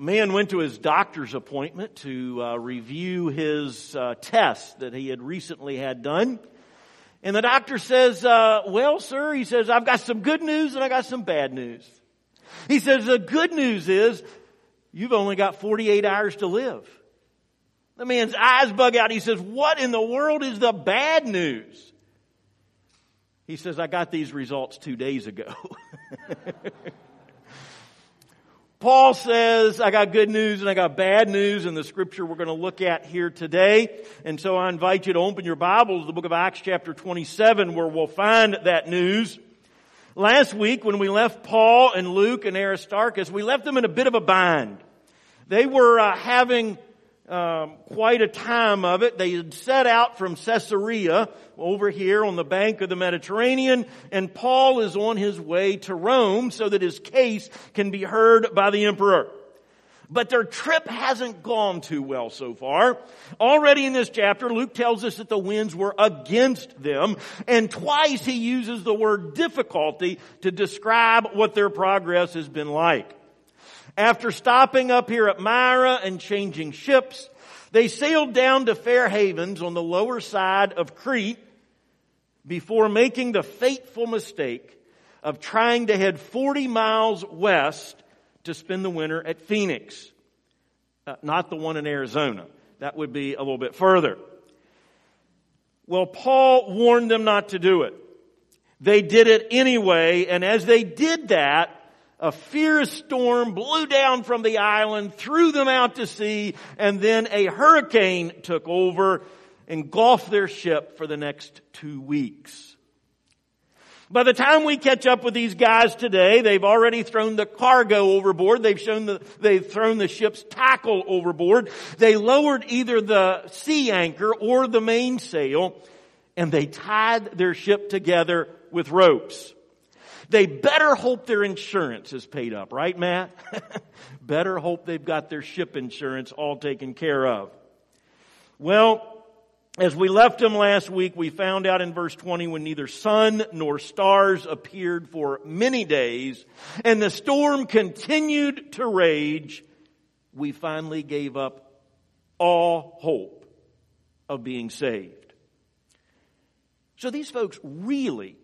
A man went to his doctor's appointment to uh, review his uh, test that he had recently had done. And the doctor says, uh, well, sir, he says, I've got some good news and I got some bad news. He says, the good news is you've only got 48 hours to live. The man's eyes bug out. He says, what in the world is the bad news? He says, I got these results two days ago. Paul says, I got good news and I got bad news in the scripture we're going to look at here today. And so I invite you to open your Bibles, the book of Acts chapter 27, where we'll find that news. Last week when we left Paul and Luke and Aristarchus, we left them in a bit of a bind. They were uh, having um, quite a time of it. They had set out from Caesarea over here on the bank of the Mediterranean, and Paul is on his way to Rome so that his case can be heard by the emperor. But their trip hasn't gone too well so far. Already in this chapter, Luke tells us that the winds were against them, and twice he uses the word difficulty to describe what their progress has been like. After stopping up here at Myra and changing ships, they sailed down to Fair Havens on the lower side of Crete before making the fateful mistake of trying to head 40 miles west to spend the winter at Phoenix. Uh, not the one in Arizona. That would be a little bit further. Well, Paul warned them not to do it. They did it anyway, and as they did that, a fierce storm blew down from the island, threw them out to sea, and then a hurricane took over, engulfed their ship for the next two weeks. By the time we catch up with these guys today, they've already thrown the cargo overboard. They've shown the, they've thrown the ship's tackle overboard. They lowered either the sea anchor or the mainsail and they tied their ship together with ropes. They better hope their insurance is paid up, right, Matt? better hope they've got their ship insurance all taken care of. Well, as we left them last week, we found out in verse 20 when neither sun nor stars appeared for many days and the storm continued to rage, we finally gave up all hope of being saved. So these folks really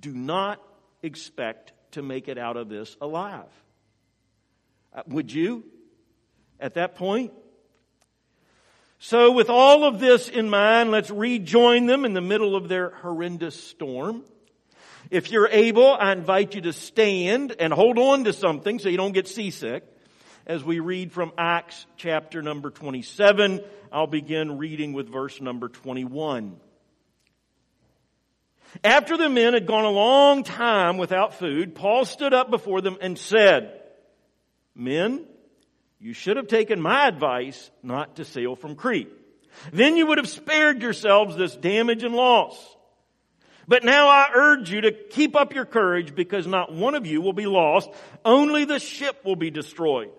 do not expect to make it out of this alive. Uh, would you at that point? So with all of this in mind, let's rejoin them in the middle of their horrendous storm. If you're able, I invite you to stand and hold on to something so you don't get seasick as we read from Acts chapter number 27. I'll begin reading with verse number 21. After the men had gone a long time without food, Paul stood up before them and said, Men, you should have taken my advice not to sail from Crete. Then you would have spared yourselves this damage and loss. But now I urge you to keep up your courage because not one of you will be lost, only the ship will be destroyed.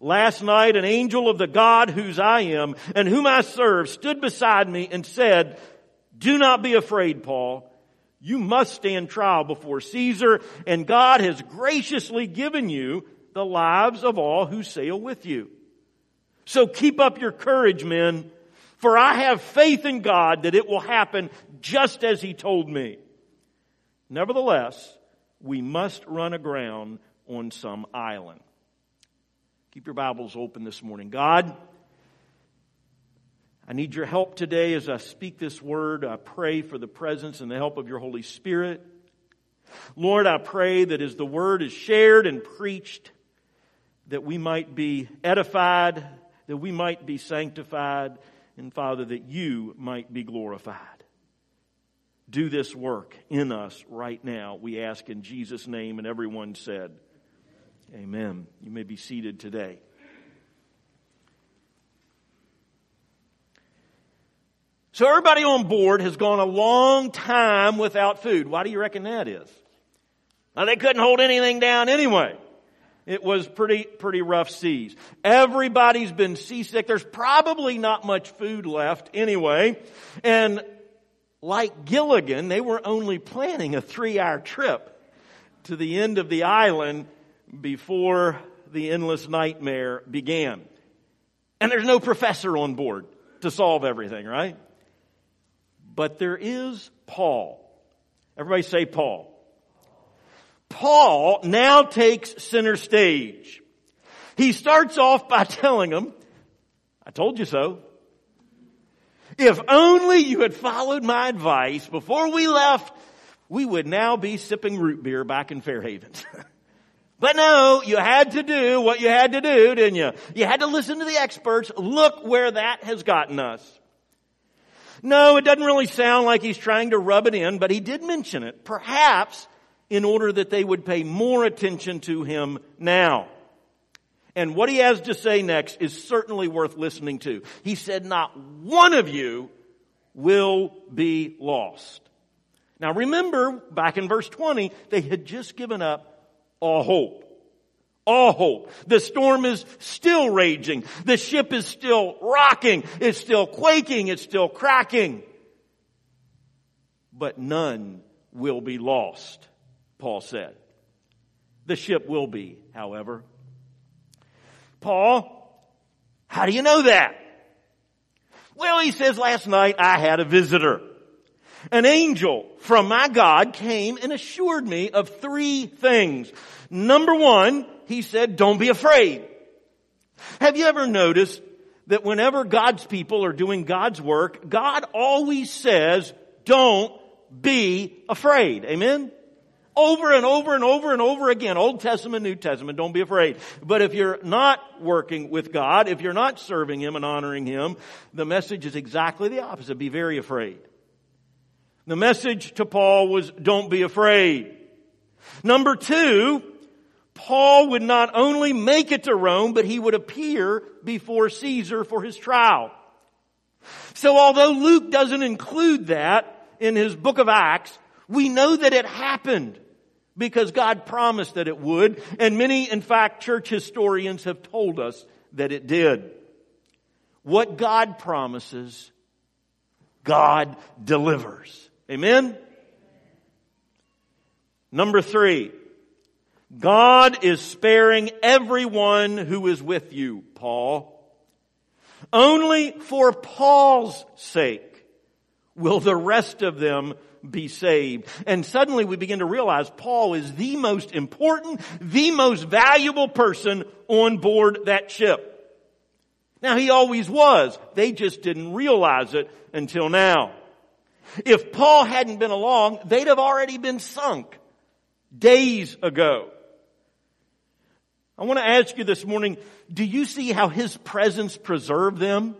Last night an angel of the God whose I am and whom I serve stood beside me and said, do not be afraid, Paul. You must stand trial before Caesar, and God has graciously given you the lives of all who sail with you. So keep up your courage, men, for I have faith in God that it will happen just as He told me. Nevertheless, we must run aground on some island. Keep your Bibles open this morning. God, I need your help today as I speak this word. I pray for the presence and the help of your Holy Spirit. Lord, I pray that as the word is shared and preached, that we might be edified, that we might be sanctified, and Father, that you might be glorified. Do this work in us right now, we ask in Jesus' name. And everyone said, Amen. You may be seated today. So everybody on board has gone a long time without food. Why do you reckon that is? Now they couldn't hold anything down anyway. It was pretty, pretty rough seas. Everybody's been seasick. There's probably not much food left anyway. And like Gilligan, they were only planning a three hour trip to the end of the island before the endless nightmare began. And there's no professor on board to solve everything, right? But there is Paul. Everybody say Paul. Paul now takes center stage. He starts off by telling them, I told you so. If only you had followed my advice before we left, we would now be sipping root beer back in Fairhaven. but no, you had to do what you had to do, didn't you? You had to listen to the experts. Look where that has gotten us. No, it doesn't really sound like he's trying to rub it in, but he did mention it. Perhaps in order that they would pay more attention to him now. And what he has to say next is certainly worth listening to. He said, not one of you will be lost. Now remember, back in verse 20, they had just given up all hope. All hope. The storm is still raging. The ship is still rocking. It's still quaking. It's still cracking. But none will be lost, Paul said. The ship will be, however. Paul, how do you know that? Well, he says, last night I had a visitor. An angel from my God came and assured me of three things. Number one, he said, don't be afraid. Have you ever noticed that whenever God's people are doing God's work, God always says, don't be afraid. Amen? Over and over and over and over again. Old Testament, New Testament, don't be afraid. But if you're not working with God, if you're not serving Him and honoring Him, the message is exactly the opposite. Be very afraid. The message to Paul was don't be afraid. Number two, Paul would not only make it to Rome, but he would appear before Caesar for his trial. So although Luke doesn't include that in his book of Acts, we know that it happened because God promised that it would, and many, in fact, church historians have told us that it did. What God promises, God delivers. Amen? Number three, God is sparing everyone who is with you, Paul. Only for Paul's sake will the rest of them be saved. And suddenly we begin to realize Paul is the most important, the most valuable person on board that ship. Now he always was. They just didn't realize it until now. If Paul hadn't been along, they'd have already been sunk days ago. I want to ask you this morning, do you see how his presence preserved them?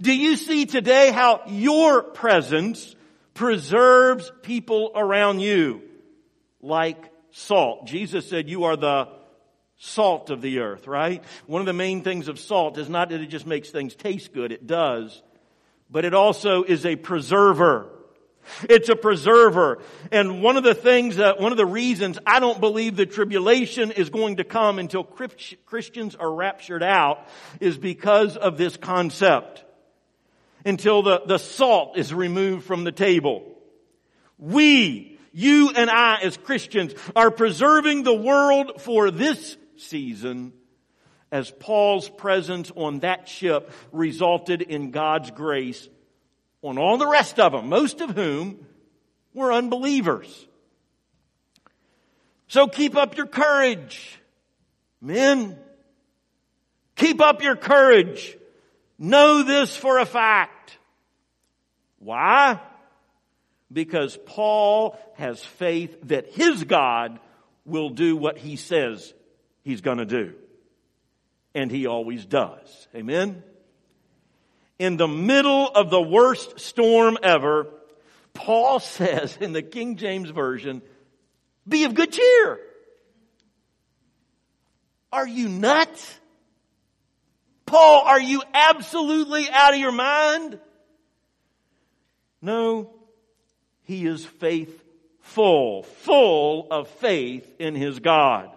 Do you see today how your presence preserves people around you like salt. Jesus said you are the salt of the earth, right? One of the main things of salt is not that it just makes things taste good. It does. But it also is a preserver. It's a preserver. And one of the things that, one of the reasons I don't believe the tribulation is going to come until Christians are raptured out is because of this concept until the, the salt is removed from the table. We, you and I as Christians are preserving the world for this season as Paul's presence on that ship resulted in God's grace on all the rest of them, most of whom were unbelievers. So keep up your courage. Men, keep up your courage. Know this for a fact. Why? Because Paul has faith that his God will do what he says he's gonna do. And he always does. Amen? In the middle of the worst storm ever, Paul says in the King James Version, be of good cheer. Are you nuts? Paul, are you absolutely out of your mind? No, he is faithful, full of faith in his God.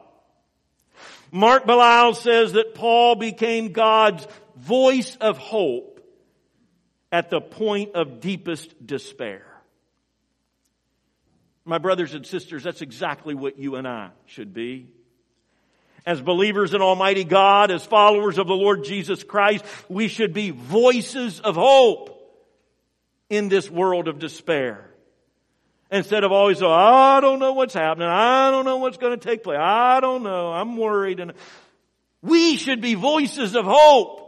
Mark Belial says that Paul became God's voice of hope at the point of deepest despair. My brothers and sisters, that's exactly what you and I should be. As believers in Almighty God, as followers of the Lord Jesus Christ, we should be voices of hope in this world of despair. Instead of always, oh, I don't know what's happening. I don't know what's going to take place. I don't know. I'm worried. And we should be voices of hope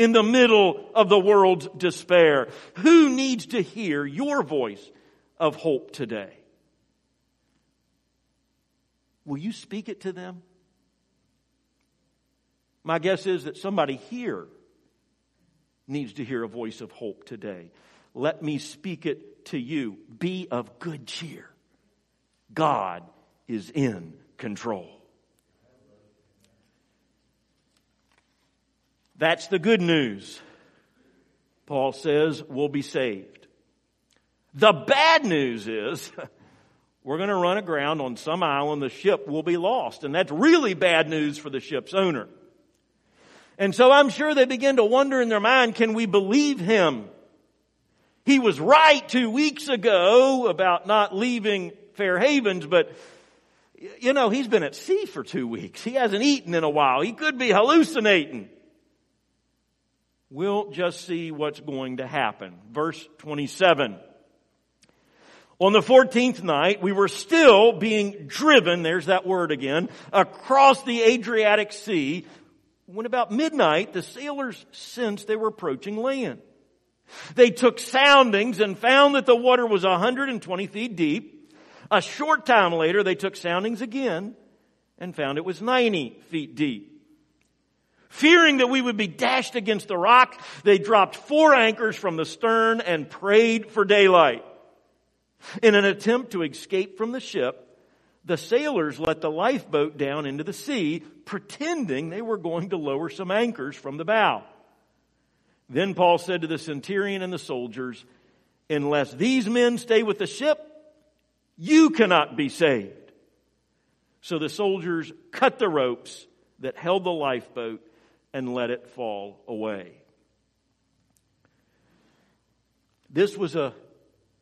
in the middle of the world's despair. Who needs to hear your voice of hope today? Will you speak it to them? My guess is that somebody here needs to hear a voice of hope today. Let me speak it to you. Be of good cheer. God is in control. That's the good news. Paul says we'll be saved. The bad news is we're going to run aground on some island, the ship will be lost. And that's really bad news for the ship's owner. And so I'm sure they begin to wonder in their mind, can we believe him? He was right two weeks ago about not leaving Fair Havens, but you know, he's been at sea for two weeks. He hasn't eaten in a while. He could be hallucinating. We'll just see what's going to happen. Verse 27. On the 14th night, we were still being driven, there's that word again, across the Adriatic Sea when about midnight, the sailors sensed they were approaching land. They took soundings and found that the water was 120 feet deep. A short time later, they took soundings again and found it was 90 feet deep. Fearing that we would be dashed against the rock, they dropped four anchors from the stern and prayed for daylight. In an attempt to escape from the ship, the sailors let the lifeboat down into the sea, pretending they were going to lower some anchors from the bow. Then Paul said to the centurion and the soldiers, Unless these men stay with the ship, you cannot be saved. So the soldiers cut the ropes that held the lifeboat and let it fall away. This was a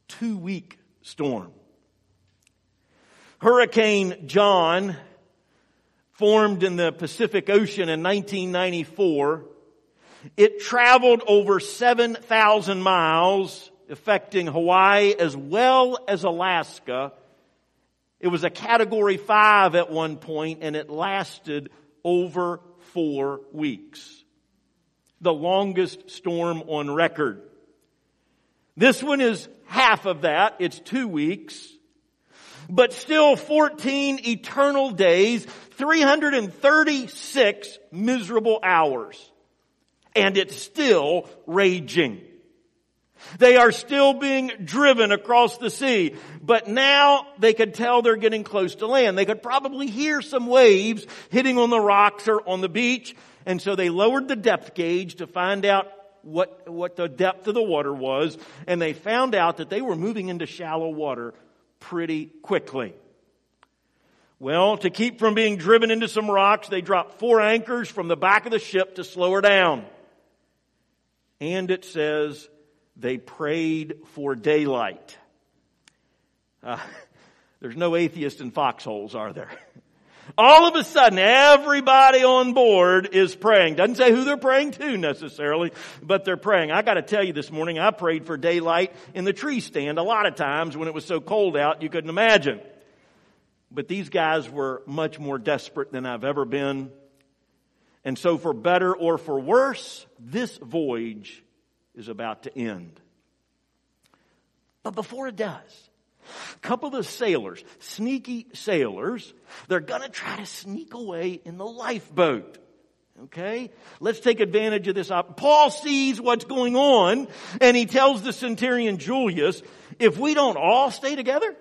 two week storm. Hurricane John formed in the Pacific Ocean in 1994. It traveled over 7,000 miles, affecting Hawaii as well as Alaska. It was a category five at one point and it lasted over four weeks. The longest storm on record. This one is half of that. It's two weeks but still 14 eternal days, 336 miserable hours. And it's still raging. They are still being driven across the sea, but now they could tell they're getting close to land. They could probably hear some waves hitting on the rocks or on the beach, and so they lowered the depth gauge to find out what, what the depth of the water was, and they found out that they were moving into shallow water pretty quickly. Well, to keep from being driven into some rocks, they dropped four anchors from the back of the ship to slow her down. And it says they prayed for daylight. Uh, there's no atheist in foxholes, are there? All of a sudden, everybody on board is praying. Doesn't say who they're praying to necessarily, but they're praying. I gotta tell you this morning, I prayed for daylight in the tree stand a lot of times when it was so cold out you couldn't imagine. But these guys were much more desperate than I've ever been. And so for better or for worse, this voyage is about to end. But before it does, a couple of sailors, sneaky sailors, they're gonna try to sneak away in the lifeboat. Okay? Let's take advantage of this. Paul sees what's going on and he tells the centurion Julius, if we don't all stay together,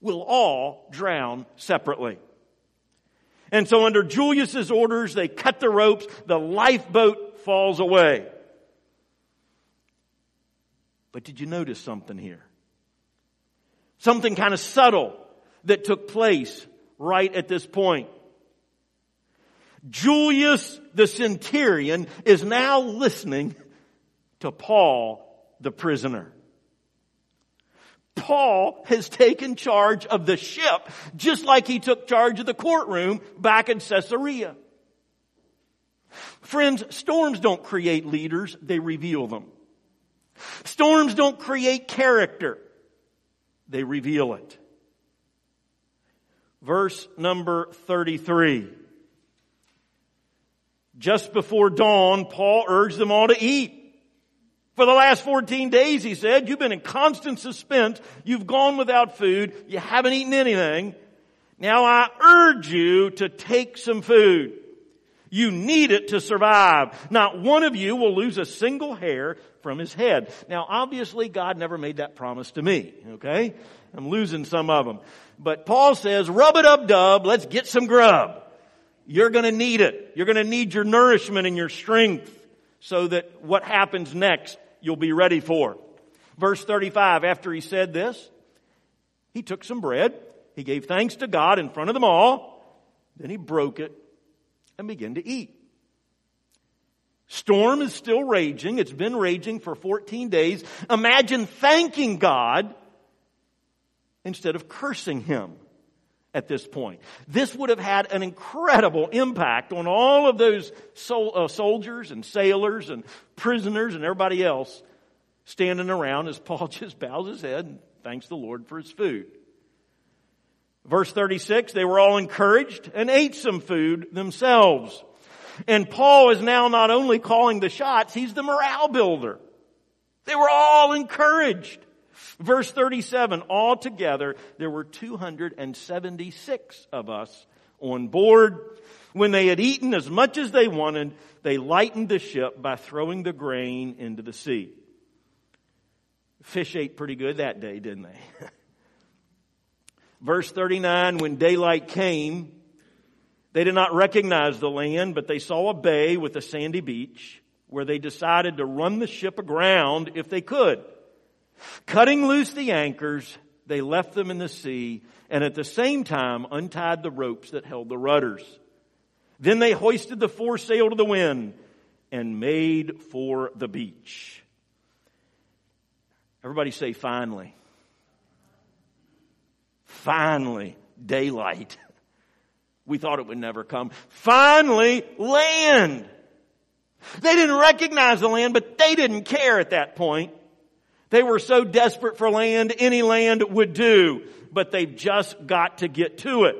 we'll all drown separately. And so under Julius's orders, they cut the ropes, the lifeboat falls away. But did you notice something here? Something kind of subtle that took place right at this point. Julius the centurion is now listening to Paul the prisoner. Paul has taken charge of the ship just like he took charge of the courtroom back in Caesarea. Friends, storms don't create leaders, they reveal them. Storms don't create character, they reveal it. Verse number 33. Just before dawn, Paul urged them all to eat. For the last 14 days, he said, you've been in constant suspense. You've gone without food. You haven't eaten anything. Now I urge you to take some food. You need it to survive. Not one of you will lose a single hair from his head. Now obviously God never made that promise to me, okay? I'm losing some of them. But Paul says, rub it up dub, let's get some grub. You're gonna need it. You're gonna need your nourishment and your strength so that what happens next you'll be ready for. Verse 35, after he said this, he took some bread, he gave thanks to God in front of them all, then he broke it and begin to eat. Storm is still raging. It's been raging for 14 days. Imagine thanking God instead of cursing him at this point. This would have had an incredible impact on all of those uh, soldiers and sailors and prisoners and everybody else standing around as Paul just bows his head and thanks the Lord for his food. Verse 36, they were all encouraged and ate some food themselves. And Paul is now not only calling the shots, he's the morale builder. They were all encouraged. Verse 37, altogether there were 276 of us on board. When they had eaten as much as they wanted, they lightened the ship by throwing the grain into the sea. Fish ate pretty good that day, didn't they? Verse 39, when daylight came, they did not recognize the land, but they saw a bay with a sandy beach where they decided to run the ship aground if they could. Cutting loose the anchors, they left them in the sea and at the same time untied the ropes that held the rudders. Then they hoisted the foresail to the wind and made for the beach. Everybody say finally. Finally, daylight. We thought it would never come. Finally, land. They didn't recognize the land, but they didn't care at that point. They were so desperate for land, any land would do, but they've just got to get to it.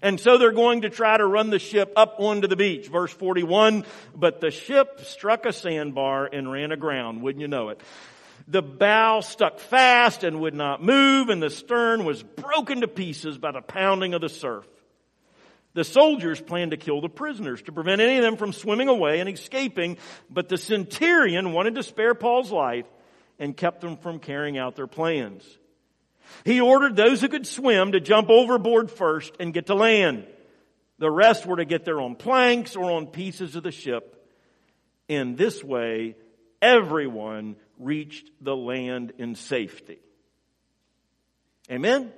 And so they're going to try to run the ship up onto the beach. Verse 41, but the ship struck a sandbar and ran aground, wouldn't you know it? The bow stuck fast and would not move, and the stern was broken to pieces by the pounding of the surf. The soldiers planned to kill the prisoners to prevent any of them from swimming away and escaping, but the centurion wanted to spare Paul's life and kept them from carrying out their plans. He ordered those who could swim to jump overboard first and get to land. The rest were to get there on planks or on pieces of the ship. In this way, everyone reached the land in safety. Amen?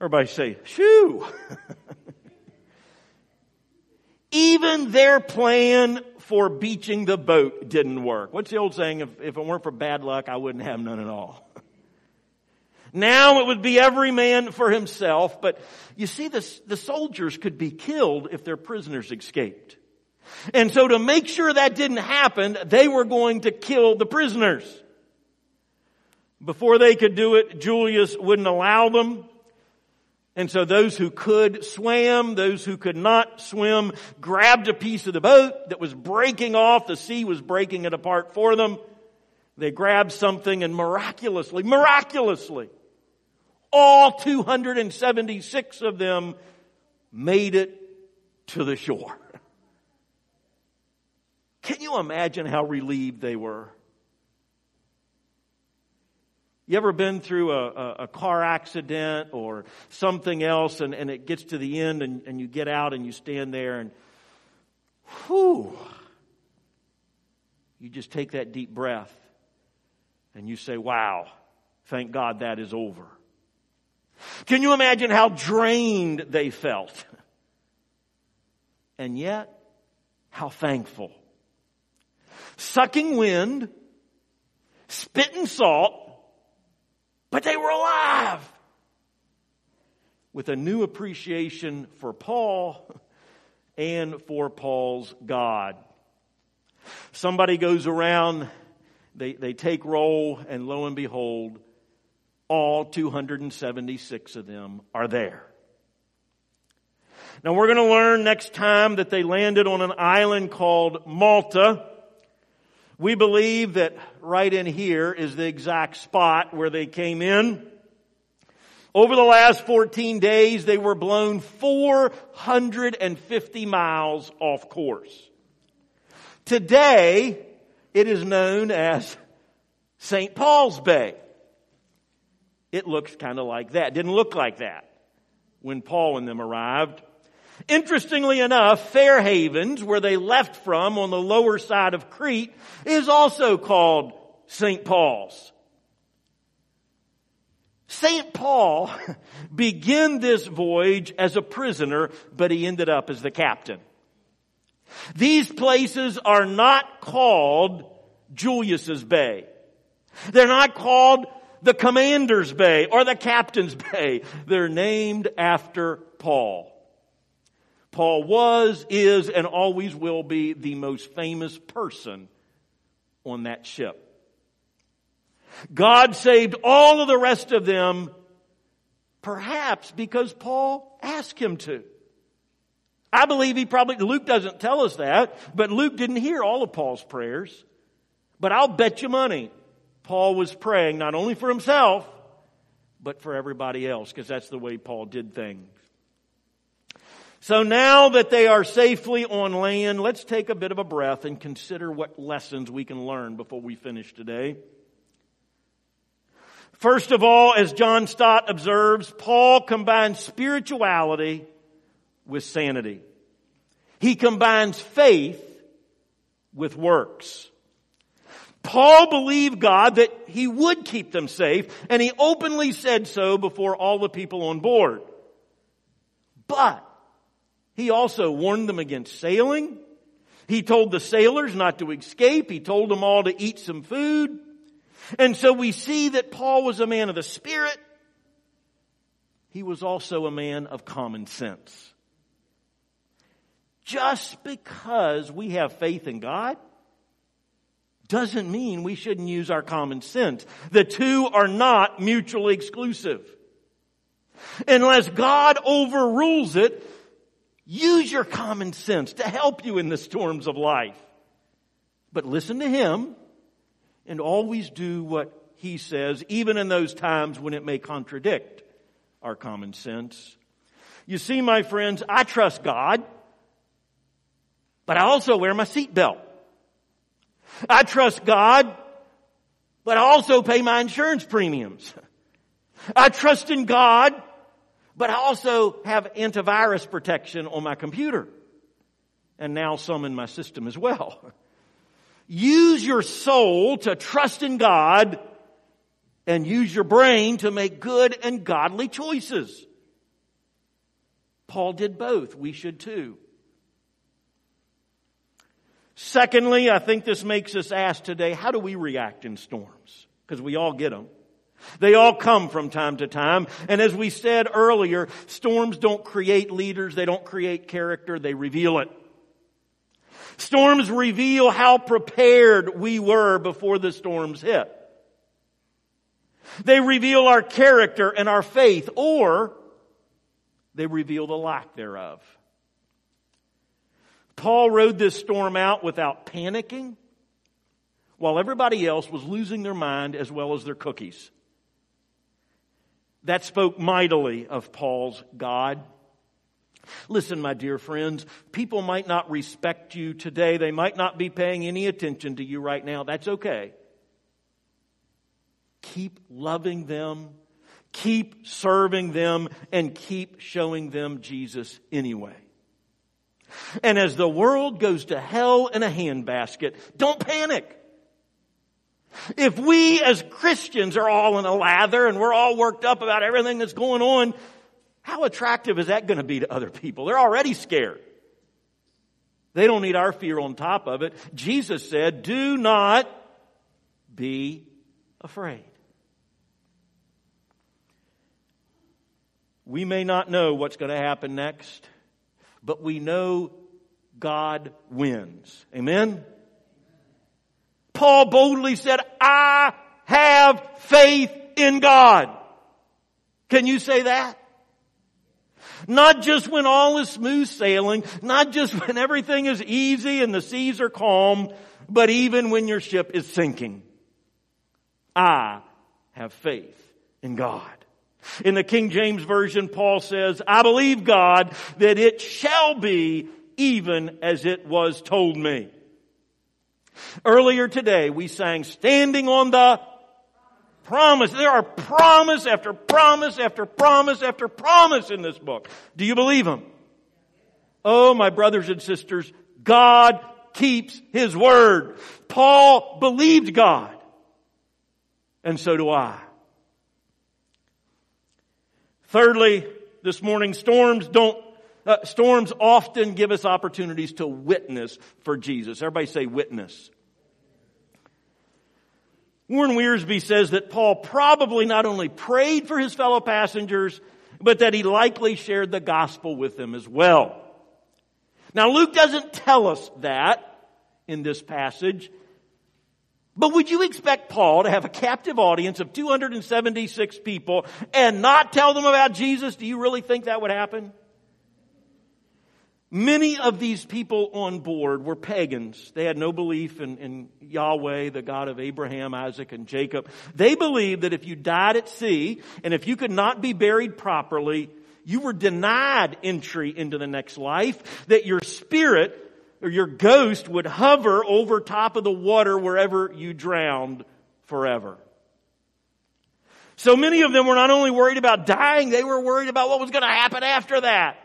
Everybody say, shoo! Even their plan for beaching the boat didn't work. What's the old saying? If, if it weren't for bad luck, I wouldn't have none at all. Now it would be every man for himself, but you see, the, the soldiers could be killed if their prisoners escaped. And so to make sure that didn't happen, they were going to kill the prisoners. Before they could do it, Julius wouldn't allow them. And so those who could swam, those who could not swim, grabbed a piece of the boat that was breaking off. The sea was breaking it apart for them. They grabbed something and miraculously, miraculously, all 276 of them made it to the shore. Can you imagine how relieved they were? You ever been through a, a, a, car accident or something else and, and it gets to the end and, and you get out and you stand there and whew, you just take that deep breath and you say, wow, thank God that is over. Can you imagine how drained they felt? And yet, how thankful. Sucking wind, spitting salt, but they were alive with a new appreciation for Paul and for Paul's God. Somebody goes around, they, they take roll, and lo and behold, all 276 of them are there. Now we're going to learn next time that they landed on an island called Malta. We believe that right in here is the exact spot where they came in. Over the last 14 days, they were blown 450 miles off course. Today, it is known as St. Paul's Bay. It looks kind of like that. Didn't look like that when Paul and them arrived. Interestingly enough, Fair Havens, where they left from on the lower side of Crete, is also called St. Paul's. St. Paul began this voyage as a prisoner, but he ended up as the captain. These places are not called Julius's Bay. They're not called the Commander's Bay or the Captain's Bay. They're named after Paul. Paul was, is, and always will be the most famous person on that ship. God saved all of the rest of them, perhaps because Paul asked him to. I believe he probably, Luke doesn't tell us that, but Luke didn't hear all of Paul's prayers. But I'll bet you money Paul was praying not only for himself, but for everybody else, because that's the way Paul did things. So now that they are safely on land, let's take a bit of a breath and consider what lessons we can learn before we finish today. First of all, as John Stott observes, Paul combines spirituality with sanity. He combines faith with works. Paul believed God that he would keep them safe, and he openly said so before all the people on board. But he also warned them against sailing. He told the sailors not to escape. He told them all to eat some food. And so we see that Paul was a man of the Spirit. He was also a man of common sense. Just because we have faith in God doesn't mean we shouldn't use our common sense. The two are not mutually exclusive. Unless God overrules it, use your common sense to help you in the storms of life. But listen to Him and always do what he says, even in those times when it may contradict our common sense. You see, my friends, I trust God, but I also wear my seatbelt. I trust God, but I also pay my insurance premiums. I trust in God, but I also have antivirus protection on my computer. And now some in my system as well. Use your soul to trust in God and use your brain to make good and godly choices. Paul did both. We should too. Secondly, I think this makes us ask today, how do we react in storms? Because we all get them. They all come from time to time. And as we said earlier, storms don't create leaders. They don't create character. They reveal it. Storms reveal how prepared we were before the storms hit. They reveal our character and our faith, or they reveal the lack thereof. Paul rode this storm out without panicking, while everybody else was losing their mind as well as their cookies. That spoke mightily of Paul's God. Listen, my dear friends, people might not respect you today. They might not be paying any attention to you right now. That's okay. Keep loving them, keep serving them, and keep showing them Jesus anyway. And as the world goes to hell in a handbasket, don't panic. If we as Christians are all in a lather and we're all worked up about everything that's going on, how attractive is that going to be to other people? They're already scared. They don't need our fear on top of it. Jesus said, do not be afraid. We may not know what's going to happen next, but we know God wins. Amen? Paul boldly said, I have faith in God. Can you say that? Not just when all is smooth sailing, not just when everything is easy and the seas are calm, but even when your ship is sinking. I have faith in God. In the King James Version, Paul says, I believe God that it shall be even as it was told me. Earlier today, we sang standing on the promise. There are promise after promise after promise after promise in this book. Do you believe them? Oh, my brothers and sisters, God keeps His word. Paul believed God. And so do I. Thirdly, this morning, storms don't, uh, storms often give us opportunities to witness for Jesus. Everybody say witness. Warren Wiersbe says that Paul probably not only prayed for his fellow passengers, but that he likely shared the gospel with them as well. Now Luke doesn't tell us that in this passage, but would you expect Paul to have a captive audience of 276 people and not tell them about Jesus? Do you really think that would happen? Many of these people on board were pagans. They had no belief in, in, Yahweh, the God of Abraham, Isaac, and Jacob. They believed that if you died at sea and if you could not be buried properly, you were denied entry into the next life, that your spirit or your ghost would hover over top of the water wherever you drowned forever. So many of them were not only worried about dying, they were worried about what was going to happen after that.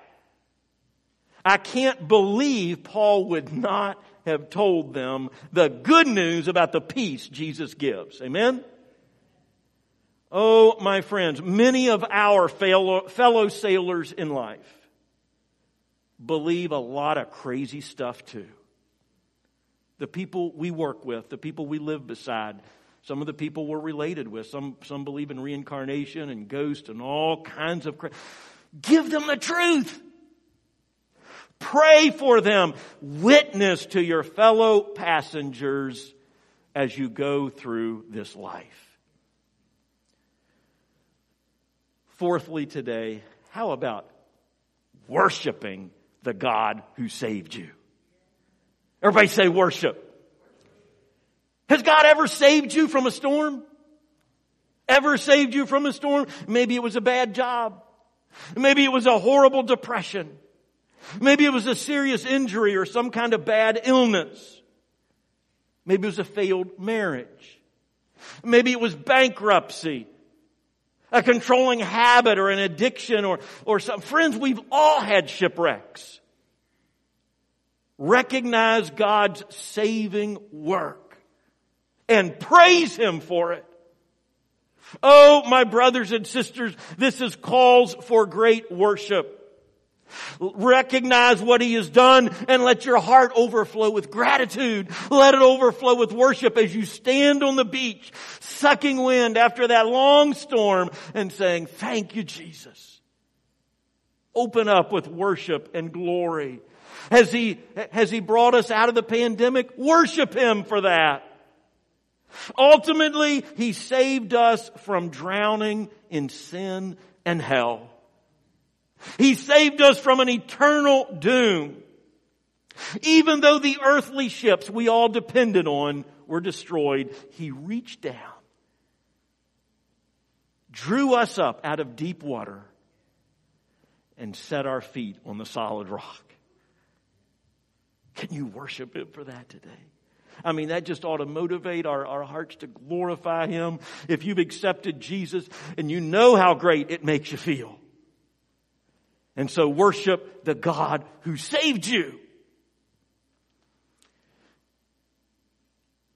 I can't believe Paul would not have told them the good news about the peace Jesus gives. Amen? Oh, my friends, many of our fellow sailors in life believe a lot of crazy stuff too. The people we work with, the people we live beside, some of the people we're related with, some, some believe in reincarnation and ghosts and all kinds of cra- Give them the truth. Pray for them. Witness to your fellow passengers as you go through this life. Fourthly, today, how about worshiping the God who saved you? Everybody say worship. Has God ever saved you from a storm? Ever saved you from a storm? Maybe it was a bad job. Maybe it was a horrible depression. Maybe it was a serious injury or some kind of bad illness. Maybe it was a failed marriage. Maybe it was bankruptcy, a controlling habit or an addiction or, or some. Friends, we've all had shipwrecks. Recognize God's saving work and praise Him for it. Oh, my brothers and sisters, this is calls for great worship. Recognize what He has done and let your heart overflow with gratitude. Let it overflow with worship as you stand on the beach, sucking wind after that long storm and saying, thank you, Jesus. Open up with worship and glory. Has He, has He brought us out of the pandemic? Worship Him for that. Ultimately, He saved us from drowning in sin and hell. He saved us from an eternal doom. Even though the earthly ships we all depended on were destroyed, He reached down, drew us up out of deep water, and set our feet on the solid rock. Can you worship Him for that today? I mean, that just ought to motivate our, our hearts to glorify Him. If you've accepted Jesus and you know how great it makes you feel. And so worship the God who saved you.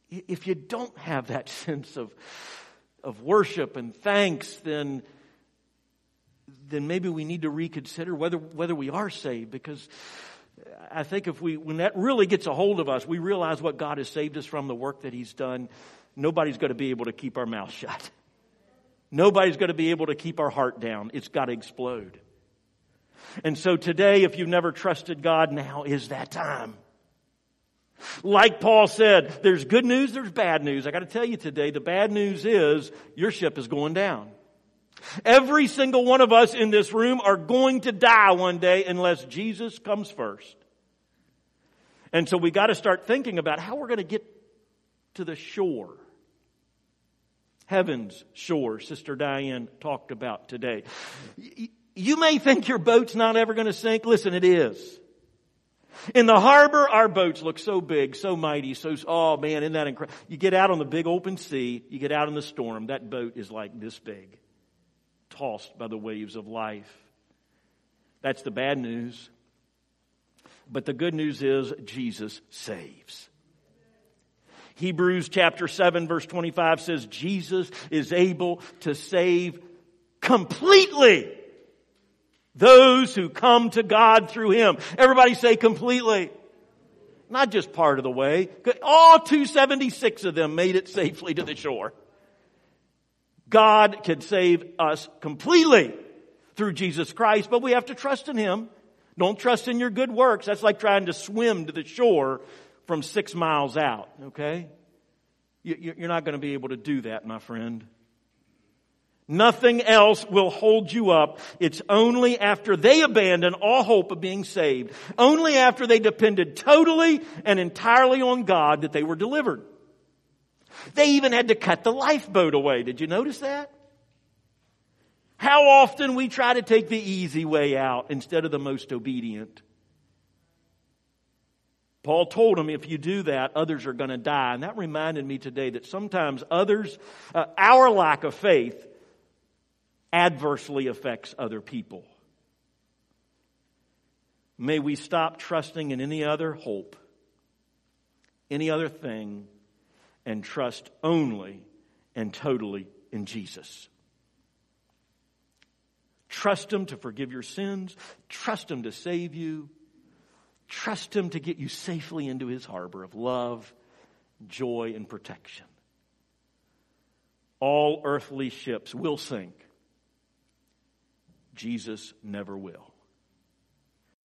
If you don't have that sense of, of worship and thanks, then, then maybe we need to reconsider whether, whether we are saved because I think if we, when that really gets a hold of us, we realize what God has saved us from, the work that He's done, nobody's going to be able to keep our mouth shut. Nobody's going to be able to keep our heart down. It's got to explode. And so today, if you've never trusted God, now is that time. Like Paul said, there's good news, there's bad news. I got to tell you today, the bad news is your ship is going down. Every single one of us in this room are going to die one day unless Jesus comes first. And so we got to start thinking about how we're going to get to the shore. Heaven's shore, Sister Diane talked about today. You may think your boat's not ever going to sink. Listen, it is. In the harbor, our boats look so big, so mighty, so, oh man, isn't that incredible? You get out on the big open sea, you get out in the storm, that boat is like this big, tossed by the waves of life. That's the bad news. But the good news is Jesus saves. Hebrews chapter 7 verse 25 says Jesus is able to save completely those who come to God through Him. Everybody say completely. Not just part of the way. All 276 of them made it safely to the shore. God can save us completely through Jesus Christ, but we have to trust in Him. Don't trust in your good works. That's like trying to swim to the shore from six miles out, okay? You're not going to be able to do that, my friend. Nothing else will hold you up. It's only after they abandon all hope of being saved, only after they depended totally and entirely on God that they were delivered. They even had to cut the lifeboat away. Did you notice that? How often we try to take the easy way out instead of the most obedient. Paul told them if you do that, others are going to die. And that reminded me today that sometimes others, uh, our lack of faith adversely affects other people. May we stop trusting in any other hope, any other thing, and trust only and totally in Jesus. Trust Him to forgive your sins. Trust Him to save you. Trust Him to get you safely into His harbor of love, joy, and protection. All earthly ships will sink Jesus never will.